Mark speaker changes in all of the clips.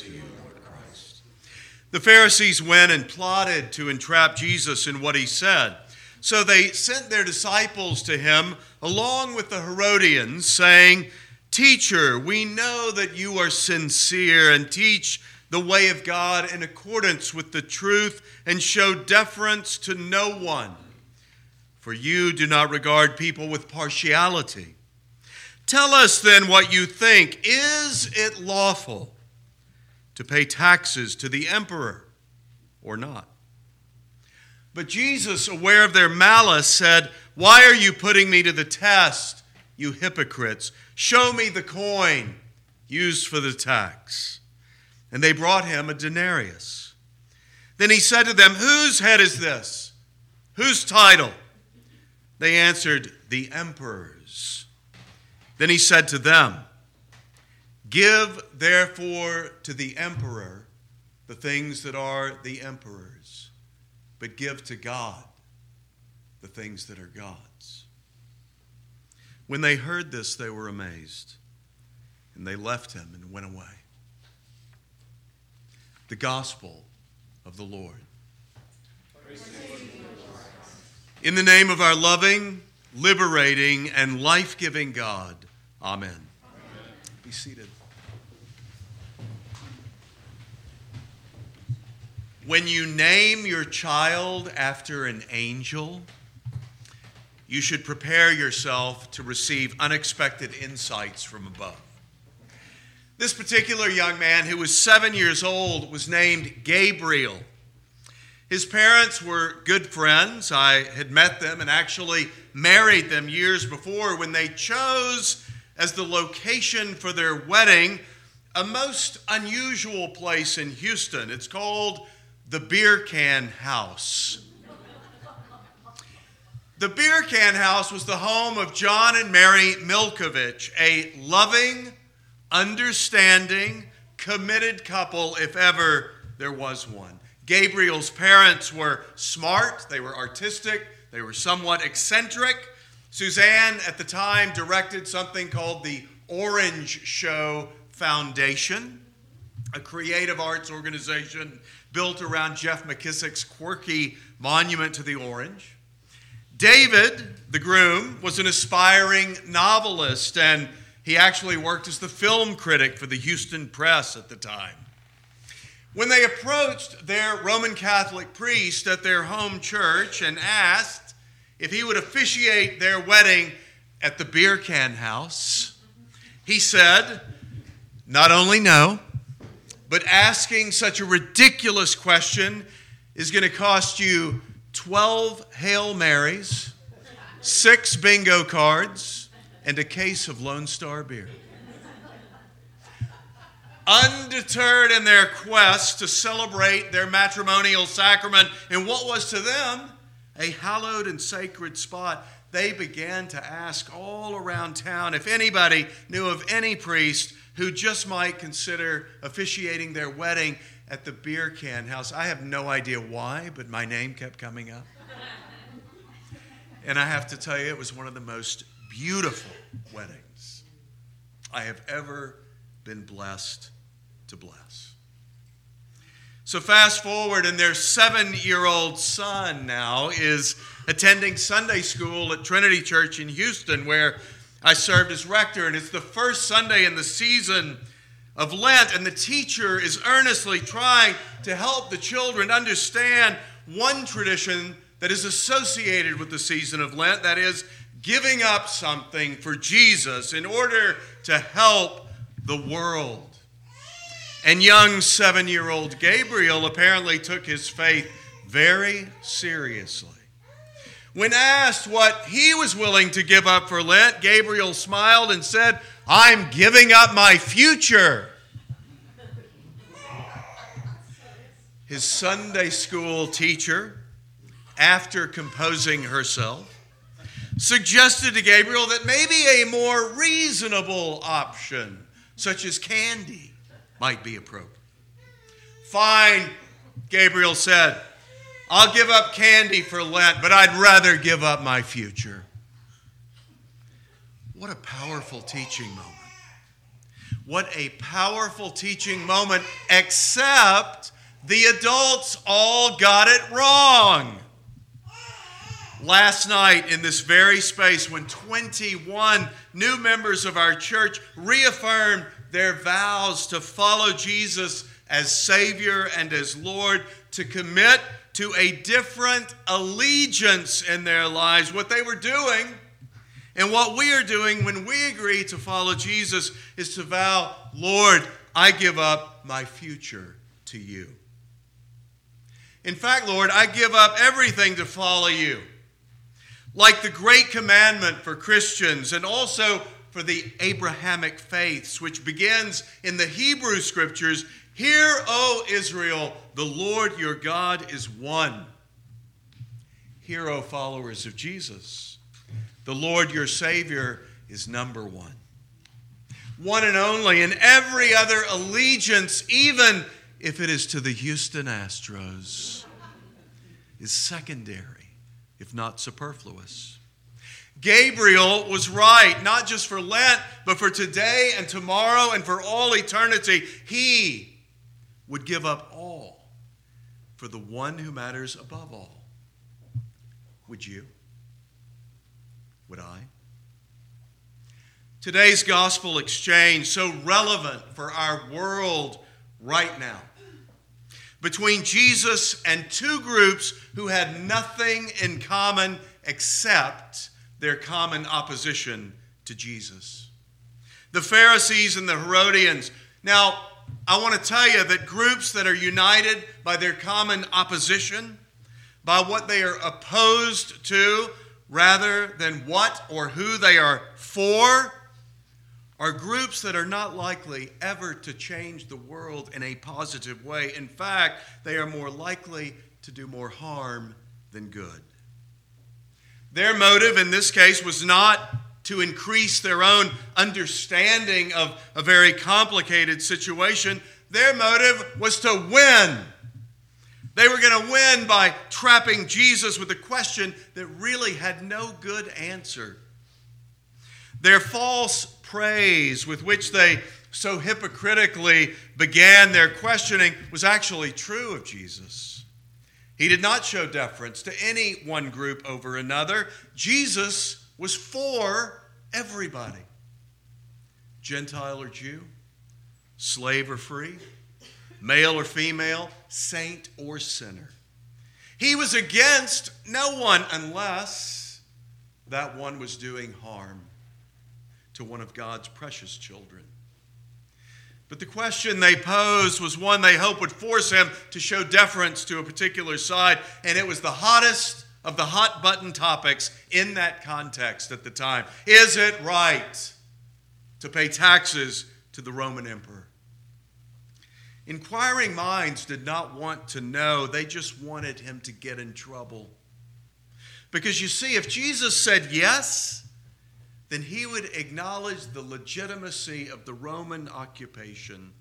Speaker 1: to you, Lord Christ. The Pharisees went and plotted to entrap Jesus in what he said. So they sent their disciples to him along with the Herodians, saying, Teacher, we know that you are sincere and teach the way of God in accordance with the truth and show deference to no one. For you do not regard people with partiality. Tell us then what you think. Is it lawful to pay taxes to the emperor or not? But Jesus, aware of their malice, said, Why are you putting me to the test, you hypocrites? Show me the coin used for the tax. And they brought him a denarius. Then he said to them, Whose head is this? Whose title? They answered, The emperor's. Then he said to them, Give therefore to the emperor the things that are the emperor's, but give to God the things that are God's. When they heard this, they were amazed, and they left him and went away. The gospel of the Lord. In the name of our loving, liberating, and life giving God, amen. amen. Be seated. When you name your child after an angel, you should prepare yourself to receive unexpected insights from above. This particular young man, who was seven years old, was named Gabriel. His parents were good friends. I had met them and actually married them years before when they chose as the location for their wedding a most unusual place in Houston. It's called the Beer Can House. The Beer Can House was the home of John and Mary Milkovisch, a loving, understanding, committed couple, if ever there was one. Gabriel's parents were smart, they were artistic, they were somewhat eccentric. Suzanne, at the time, directed something called the Orange Show Foundation, a creative arts organization built around Jeff McKissack's quirky monument to the orange. David, the groom, was an aspiring novelist and he actually worked as the film critic for the Houston Press at the time. When they approached their Roman Catholic priest at their home church and asked if he would officiate their wedding at the beer can house, he said, not only no, but asking such a ridiculous question is going to cost you 12 Hail Marys, six bingo cards, and a case of Lone Star beer. Undeterred in their quest to celebrate their matrimonial sacrament in what was to them a hallowed and sacred spot, they began to ask all around town if anybody knew of any priest who just might consider officiating their wedding at the beer can house. I have no idea why, but my name kept coming up. and I have to tell you, it was one of the most beautiful weddings I have ever been blessed to bless. So, fast forward, and their seven year old son now is attending Sunday school at Trinity Church in Houston, where I served as rector, and it's the first Sunday in the season of Lent, and the teacher is earnestly trying to help the children understand one tradition that is associated with the season of Lent that is, giving up something for Jesus in order to help the world. And young seven year old Gabriel apparently took his faith very seriously. When asked what he was willing to give up for Lent, Gabriel smiled and said, I'm giving up my future. His Sunday school teacher, after composing herself, suggested to Gabriel that maybe a more reasonable option, such as candy, might be appropriate. Fine, Gabriel said. I'll give up candy for Lent, but I'd rather give up my future. What a powerful teaching moment. What a powerful teaching moment, except the adults all got it wrong. Last night, in this very space, when 21 new members of our church reaffirmed their vows to follow Jesus as Savior and as Lord, to commit to a different allegiance in their lives, what they were doing and what we are doing when we agree to follow Jesus is to vow, Lord, I give up my future to you. In fact, Lord, I give up everything to follow you. Like the great commandment for Christians and also for the Abrahamic faiths, which begins in the Hebrew scriptures Hear, O Israel, the Lord your God is one. Hear, O followers of Jesus, the Lord your Savior is number one. One and only, and every other allegiance, even if it is to the Houston Astros, is secondary, if not superfluous. Gabriel was right, not just for Lent, but for today and tomorrow and for all eternity. He would give up all for the one who matters above all. Would you? Would I? Today's gospel exchange, so relevant for our world right now between Jesus and two groups who had nothing in common except their common opposition to Jesus. The Pharisees and the Herodians. Now, I want to tell you that groups that are united by their common opposition, by what they are opposed to, rather than what or who they are for, are groups that are not likely ever to change the world in a positive way. In fact, they are more likely to do more harm than good. Their motive in this case was not to increase their own understanding of a very complicated situation. Their motive was to win. They were going to win by trapping Jesus with a question that really had no good answer. Their false praise with which they so hypocritically began their questioning was actually true of Jesus. He did not show deference to any one group over another. Jesus was for everybody Gentile or Jew, slave or free, male or female, saint or sinner. He was against no one unless that one was doing harm to one of God's precious children. But the question they posed was one they hoped would force him to show deference to a particular side, and it was the hottest of the hot button topics in that context at the time. Is it right to pay taxes to the Roman emperor? Inquiring minds did not want to know, they just wanted him to get in trouble. Because you see, if Jesus said yes, then he would acknowledge the legitimacy of the Roman occupation.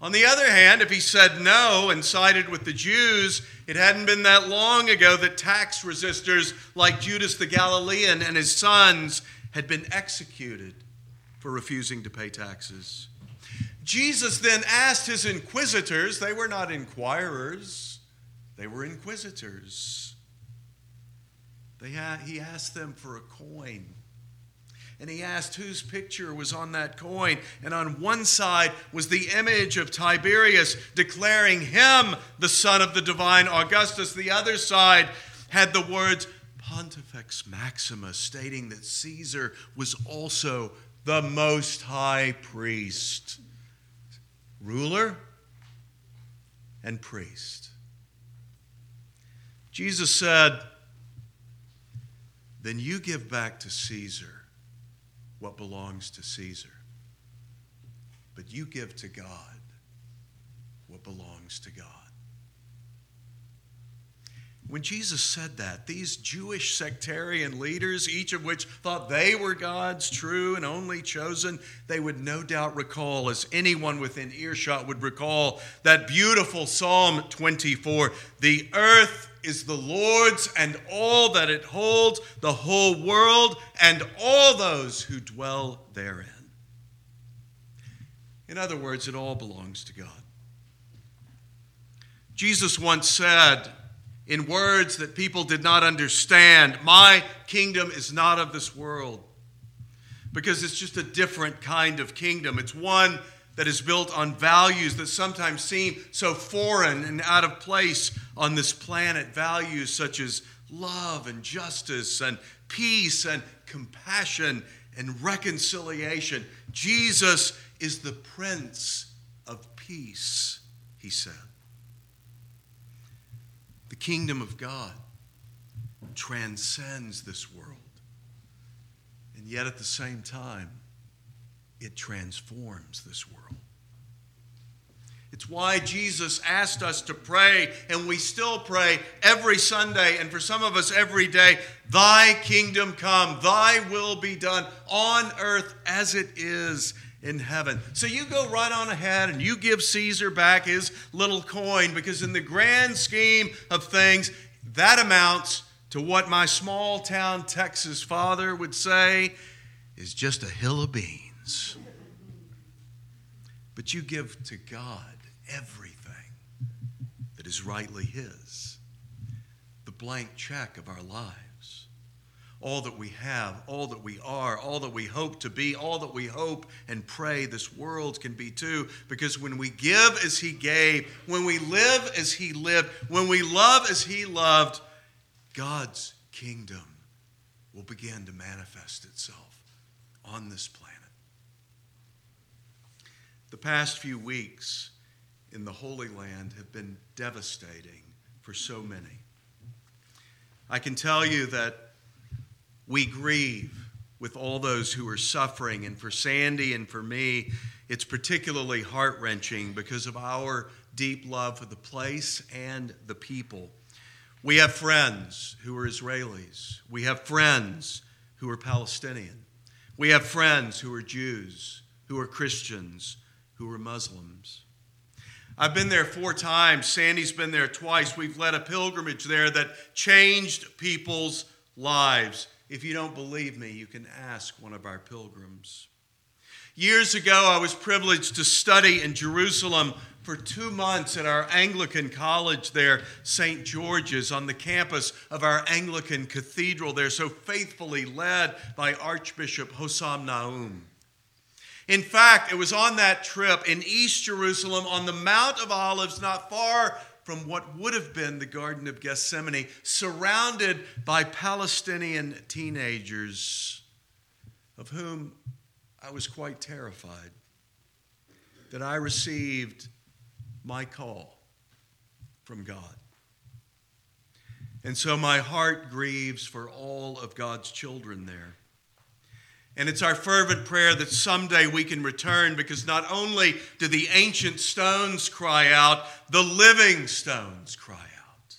Speaker 1: On the other hand, if he said no and sided with the Jews, it hadn't been that long ago that tax resistors like Judas the Galilean and his sons had been executed for refusing to pay taxes. Jesus then asked his inquisitors, they were not inquirers, they were inquisitors. They he asked them for a coin and he asked whose picture was on that coin. And on one side was the image of Tiberius declaring him the son of the divine Augustus. The other side had the words Pontifex Maximus, stating that Caesar was also the most high priest, ruler, and priest. Jesus said, Then you give back to Caesar what belongs to Caesar. But you give to God what belongs to God. When Jesus said that, these Jewish sectarian leaders, each of which thought they were God's true and only chosen, they would no doubt recall, as anyone within earshot would recall, that beautiful Psalm 24 The earth is the Lord's and all that it holds, the whole world and all those who dwell therein. In other words, it all belongs to God. Jesus once said, in words that people did not understand, My kingdom is not of this world. Because it's just a different kind of kingdom. It's one that is built on values that sometimes seem so foreign and out of place on this planet. Values such as love and justice and peace and compassion and reconciliation. Jesus is the Prince of Peace, he said. The kingdom of God transcends this world. And yet at the same time, it transforms this world. It's why Jesus asked us to pray, and we still pray every Sunday, and for some of us every day Thy kingdom come, Thy will be done on earth as it is in heaven. So you go right on ahead and you give Caesar back his little coin, because in the grand scheme of things, that amounts to what my small town Texas father would say is just a hill of beans. But you give to God everything that is rightly His, the blank check of our lives, all that we have, all that we are, all that we hope to be, all that we hope and pray this world can be too. Because when we give as He gave, when we live as He lived, when we love as He loved, God's kingdom will begin to manifest itself on this planet. The past few weeks in the Holy Land have been devastating for so many. I can tell you that we grieve with all those who are suffering, and for Sandy and for me, it's particularly heart wrenching because of our deep love for the place and the people. We have friends who are Israelis, we have friends who are Palestinian, we have friends who are Jews, who are Christians, who were Muslims. I've been there four times. Sandy's been there twice. We've led a pilgrimage there that changed people's lives. If you don't believe me, you can ask one of our pilgrims. Years ago, I was privileged to study in Jerusalem for two months at our Anglican college there, St. George's, on the campus of our Anglican cathedral there, so faithfully led by Archbishop Hosam Naoum. In fact, it was on that trip in East Jerusalem on the Mount of Olives, not far from what would have been the Garden of Gethsemane, surrounded by Palestinian teenagers, of whom I was quite terrified, that I received my call from God. And so my heart grieves for all of God's children there. And it's our fervent prayer that someday we can return because not only do the ancient stones cry out, the living stones cry out.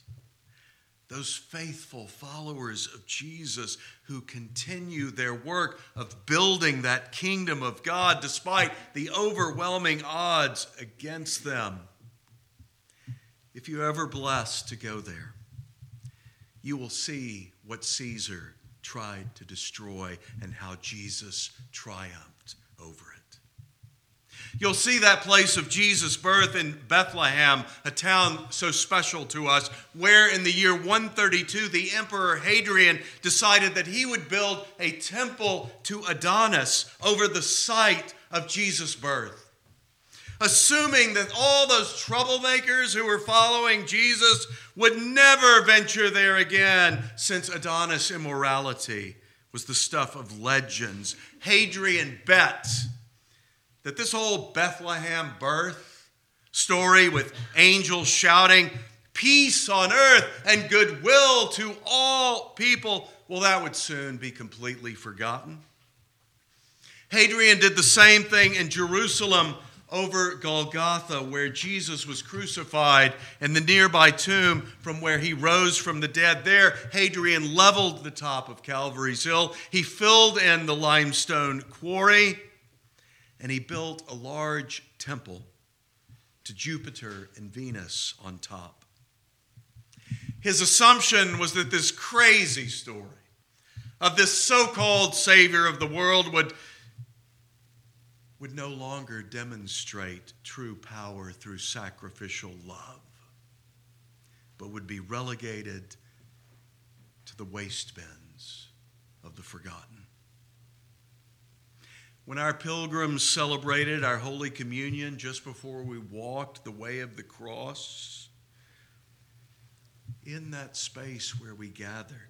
Speaker 1: Those faithful followers of Jesus who continue their work of building that kingdom of God despite the overwhelming odds against them. If you're ever blessed to go there, you will see what Caesar tried to destroy and how Jesus triumphed over it. You'll see that place of Jesus' birth in Bethlehem, a town so special to us, where in the year 132 the Emperor Hadrian decided that he would build a temple to Adonis over the site of Jesus' birth assuming that all those troublemakers who were following Jesus would never venture there again, since Adonis immorality was the stuff of legends. Hadrian bet that this whole Bethlehem birth story with angels shouting, Peace on earth and goodwill to all people, well, that would soon be completely forgotten. Hadrian did the same thing in Jerusalem over Golgotha, where Jesus was crucified, and the nearby tomb from where he rose from the dead. There, Hadrian leveled the top of Calvary's Hill. He filled in the limestone quarry, and he built a large temple to Jupiter and Venus on top. His assumption was that this crazy story of this so called Savior of the world would would no longer demonstrate true power through sacrificial love, but would be relegated to the waste bins of the forgotten. When our pilgrims celebrated our Holy Communion just before we walked the way of the cross, in that space where we gathered,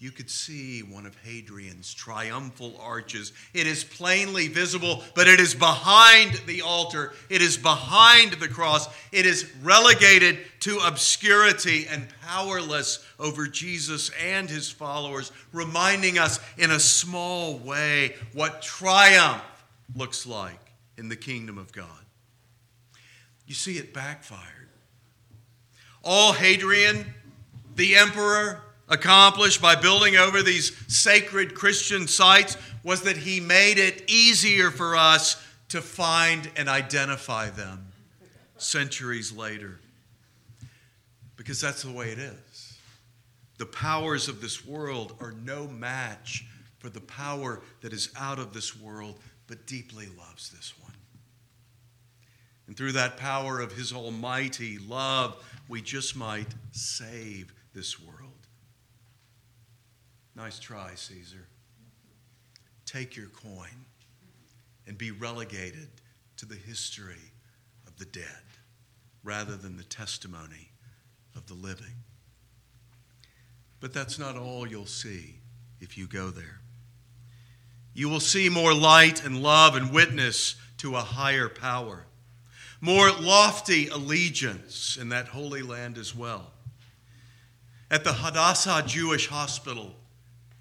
Speaker 1: you could see one of Hadrian's triumphal arches. It is plainly visible, but it is behind the altar. It is behind the cross. It is relegated to obscurity and powerless over Jesus and his followers, reminding us in a small way what triumph looks like in the kingdom of God. You see, it backfired. All Hadrian, the emperor, accomplished by building over these sacred Christian sites was that he made it easier for us to find and identify them centuries later. Because that's the way it is. The powers of this world are no match for the power that is out of this world, but deeply loves this one. And through that power of his almighty love, we just might save this world. Nice try, Caesar. Take your coin and be relegated to the history of the dead rather than the testimony of the living. But that's not all you'll see if you go there. You will see more light and love and witness to a higher power, more lofty allegiance in that holy land as well. At the Hadassah Jewish Hospital,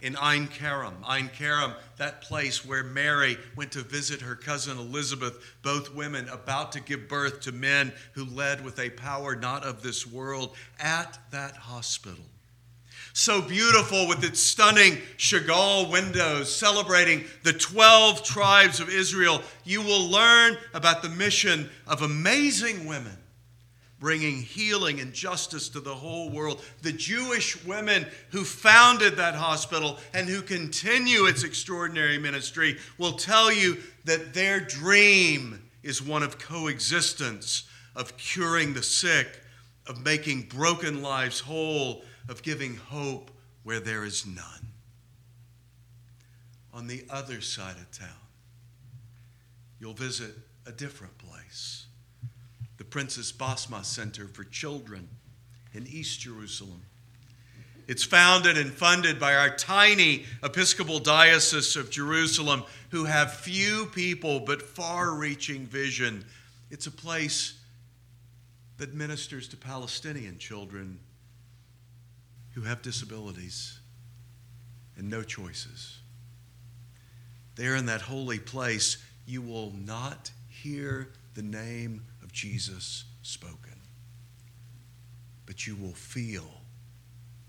Speaker 1: in Ein Kerem. Ein Kerem, that place where Mary went to visit her cousin Elizabeth, both women about to give birth to men who led with a power not of this world, at that hospital. So beautiful with its stunning Chagall windows celebrating the 12 tribes of Israel, you will learn about the mission of amazing women bringing healing and justice to the whole world. The Jewish women who founded that hospital and who continue its extraordinary ministry will tell you that their dream is one of coexistence, of curing the sick, of making broken lives whole, of giving hope where there is none. On the other side of town, you'll visit a different place Princess Basma Center for Children in East Jerusalem. It's founded and funded by our tiny Episcopal Diocese of Jerusalem, who have few people but far reaching vision. It's a place that ministers to Palestinian children who have disabilities and no choices. There in that holy place, you will not hear the name of Jesus spoken. But you will feel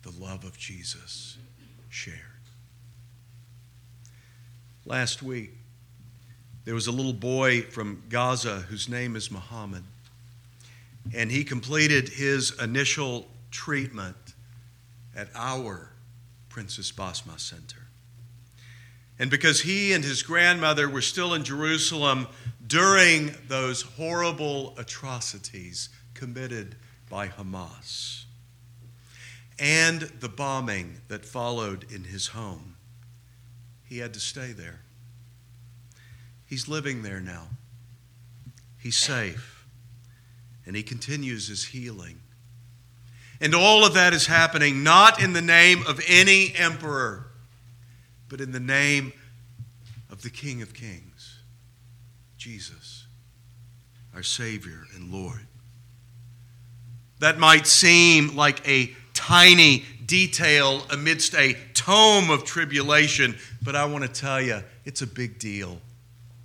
Speaker 1: the love of Jesus shared. Last week, there was a little boy from Gaza whose name is Muhammad. And he completed his initial treatment at our Princess Basma Center. And because he and his grandmother were still in Jerusalem during those horrible atrocities committed by Hamas and the bombing that followed in his home. He had to stay there. He's living there now. He's safe. And he continues his healing. And all of that is happening not in the name of any emperor, but in the name of the King of Kings. Jesus, our Savior and Lord. That might seem like a tiny detail amidst a tome of tribulation, but I want to tell you, it's a big deal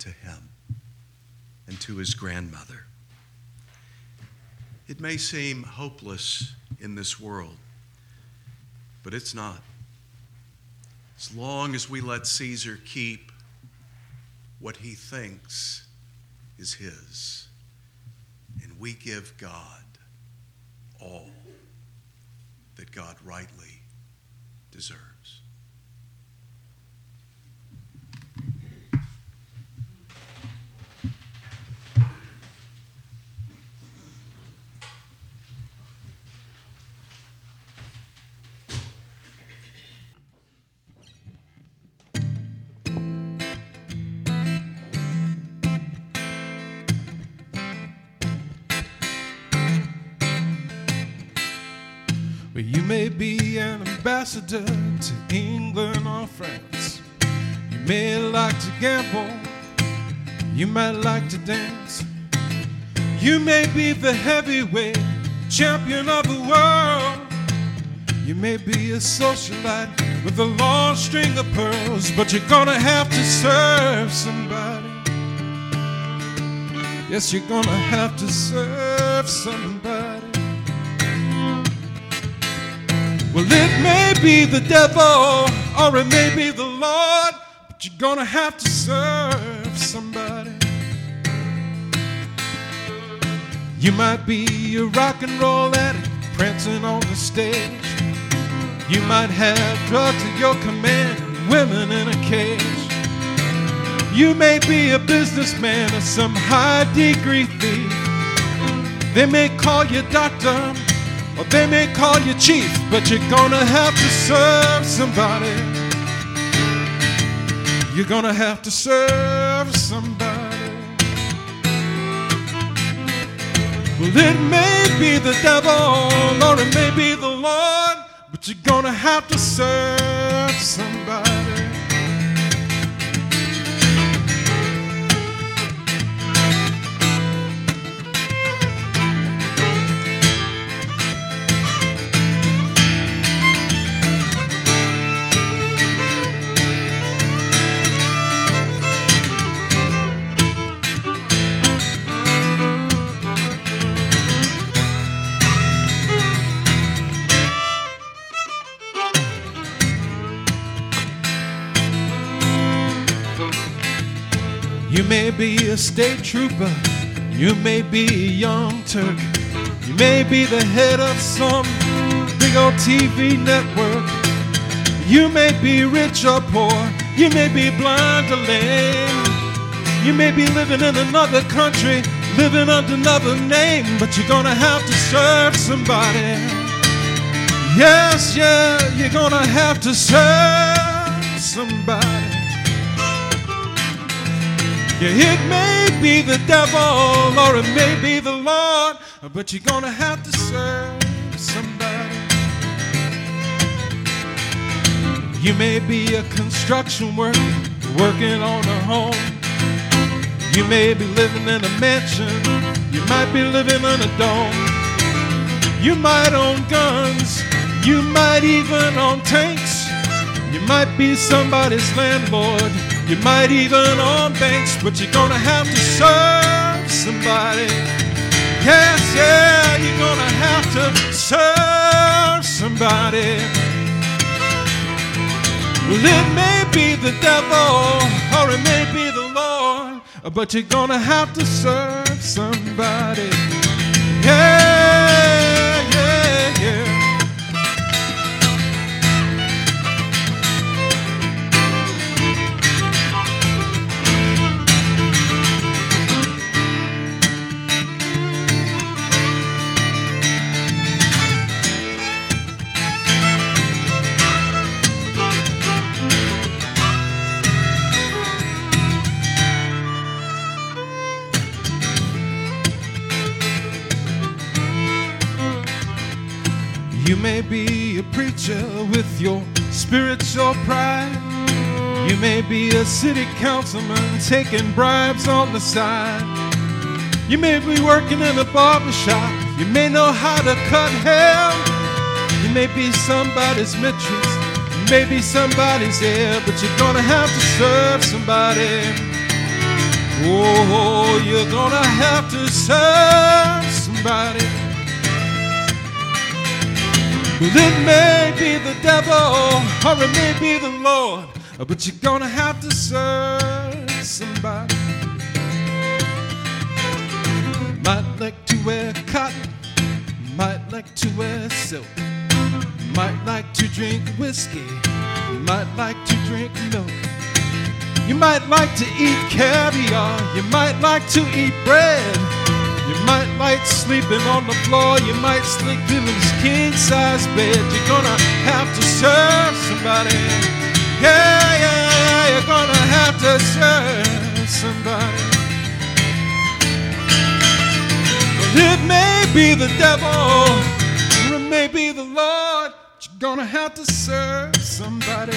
Speaker 1: to him and to his grandmother. It may seem hopeless in this world, but it's not. As long as we let Caesar keep what he thinks is His. And we give God all that God rightly deserves.
Speaker 2: Ambassador to England or France. You may like to gamble, you might like to dance. You may be the heavyweight champion of the world. You may be a socialite with a long string of pearls, but you're gonna have to serve somebody. Yes, you're gonna have to serve somebody. Well, it may be the devil or it may be the Lord, but you're gonna have to serve somebody. You might be a rock and roll addict prancing on the stage. You might have drugs at your command women in a cage. You may be a businessman or some high degree thief. They may call you doctor or they may call you chief, but you're gonna have to serve somebody. You're gonna have to serve somebody. Well, it may be the devil or it may be the Lord, but you're gonna have to serve somebody. Be a state trooper, you may be a young Turk, you may be the head of some big old TV network. You may be rich or poor, you may be blind or lame, you may be living in another country, living under another name, but you're gonna have to serve somebody. Yes, yeah, you're gonna have to serve somebody. Yeah, it may be the devil or it may be the Lord, but you're gonna have to serve somebody. You may be a construction worker working on a home. You may be living in a mansion. You might be living in a dome. You might own guns. You might even own tanks. You might be somebody's landlord. You might even own banks, but you're gonna have to serve somebody. Yes, yeah, you're gonna have to serve somebody. Well, it may be the devil or it may be the Lord, but you're gonna have to serve somebody. Yeah, may be a preacher with your spiritual pride. You may be a city councilman taking bribes on the side. You may be working in a barber shop. You may know how to cut hair. You may be somebody's mistress. You may be somebody's heir, but you're gonna have to serve somebody. Oh, you're gonna have to serve somebody. Well, it may be the devil or it may be the Lord, but you're gonna have to serve somebody. Might like to wear cotton, might like to wear silk, might like to drink whiskey, you might like to drink milk. You might like to eat caviar, you might like to eat bread. You might like sleeping on the floor, you might sleep in this king size bed. You're gonna have to serve somebody. Yeah, yeah, you're gonna have to serve somebody. Well, it may be the devil, or it may be the Lord, but you're gonna have to serve somebody.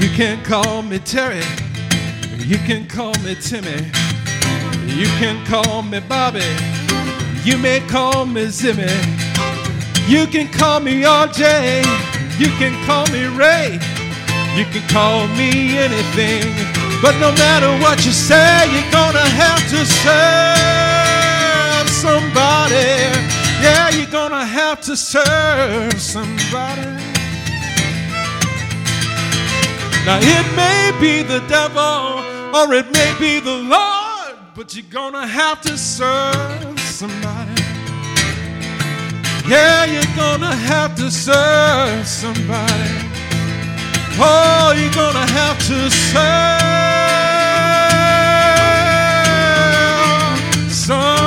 Speaker 2: You can't call me Terry, you can call me Timmy, you can call me Bobby, you may call me Zimmy, you can call me RJ, you can call me Ray, you can call me anything, but no matter what you say, you're gonna have to serve somebody. Yeah, you're gonna have to serve somebody. Now it may be the devil or it may be the Lord, but you're gonna have to serve somebody. Yeah, you're gonna have to serve somebody. Oh, you're gonna have to serve somebody.